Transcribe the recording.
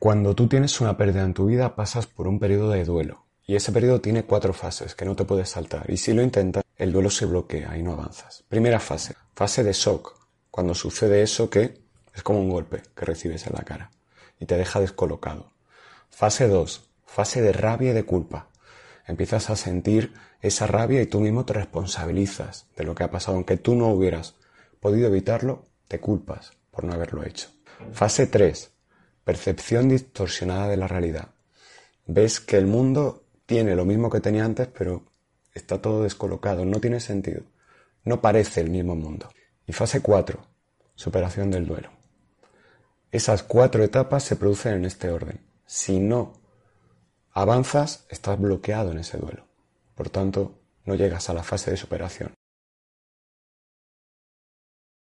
Cuando tú tienes una pérdida en tu vida pasas por un periodo de duelo y ese periodo tiene cuatro fases que no te puedes saltar y si lo intentas el duelo se bloquea y no avanzas. Primera fase, fase de shock, cuando sucede eso que es como un golpe que recibes en la cara y te deja descolocado. Fase 2, fase de rabia y de culpa. Empiezas a sentir esa rabia y tú mismo te responsabilizas de lo que ha pasado. Aunque tú no hubieras podido evitarlo, te culpas por no haberlo hecho. Fase 3, percepción distorsionada de la realidad. Ves que el mundo tiene lo mismo que tenía antes, pero está todo descolocado, no tiene sentido. No parece el mismo mundo. Y fase 4, superación del duelo. Esas cuatro etapas se producen en este orden. Si no avanzas, estás bloqueado en ese duelo. Por tanto, no llegas a la fase de superación.